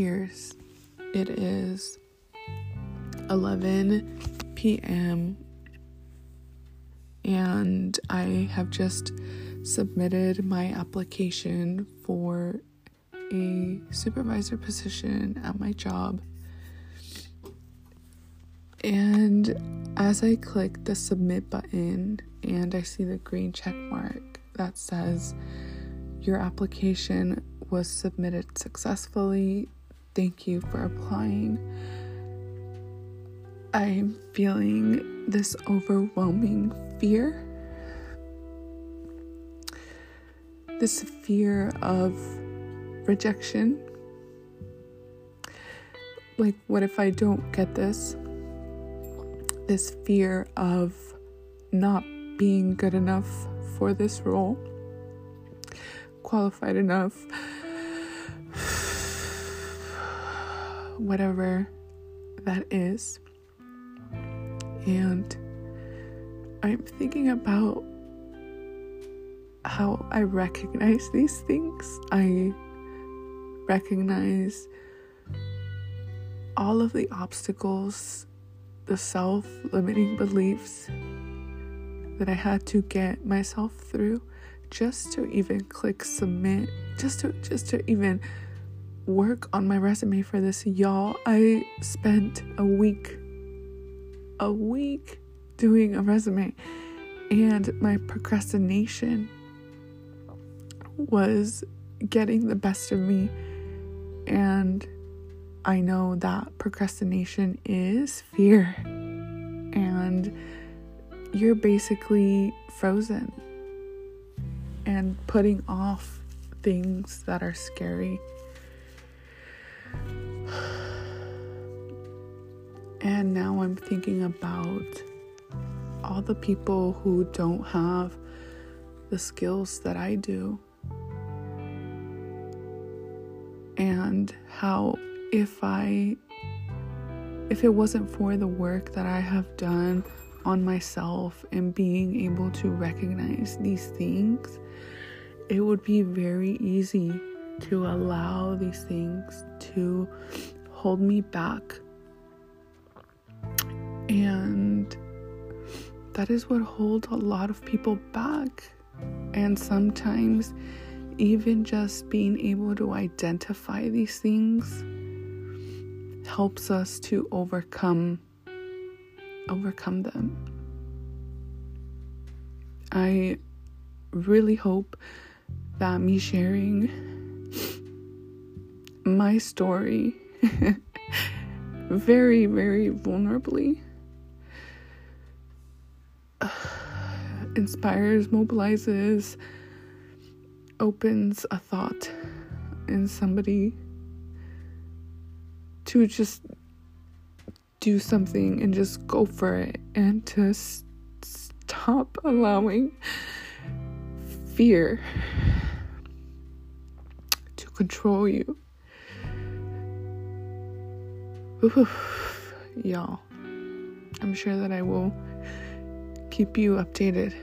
Cheers. It is 11 p.m. and I have just submitted my application for a supervisor position at my job. And as I click the submit button and I see the green check mark that says your application was submitted successfully. Thank you for applying. I'm feeling this overwhelming fear. This fear of rejection. Like, what if I don't get this? This fear of not being good enough for this role, qualified enough whatever that is. And I'm thinking about how I recognize these things. I recognize all of the obstacles, the self limiting beliefs that I had to get myself through just to even click submit, just to just to even work on my resume for this, y'all. I spent a week, a week doing a resume, and my procrastination was getting the best of me. And I know that procrastination is fear, and you're basically frozen and putting off things that are scary. And now I'm thinking about all the people who don't have the skills that I do. And how if I if it wasn't for the work that I have done on myself and being able to recognize these things, it would be very easy to allow these things to hold me back. And that is what holds a lot of people back. And sometimes, even just being able to identify these things helps us to overcome overcome them. I really hope that me sharing my story very, very vulnerably inspires, mobilizes, opens a thought in somebody to just do something and just go for it and to s- stop allowing fear to control you. Oof, y'all. I'm sure that I will keep you updated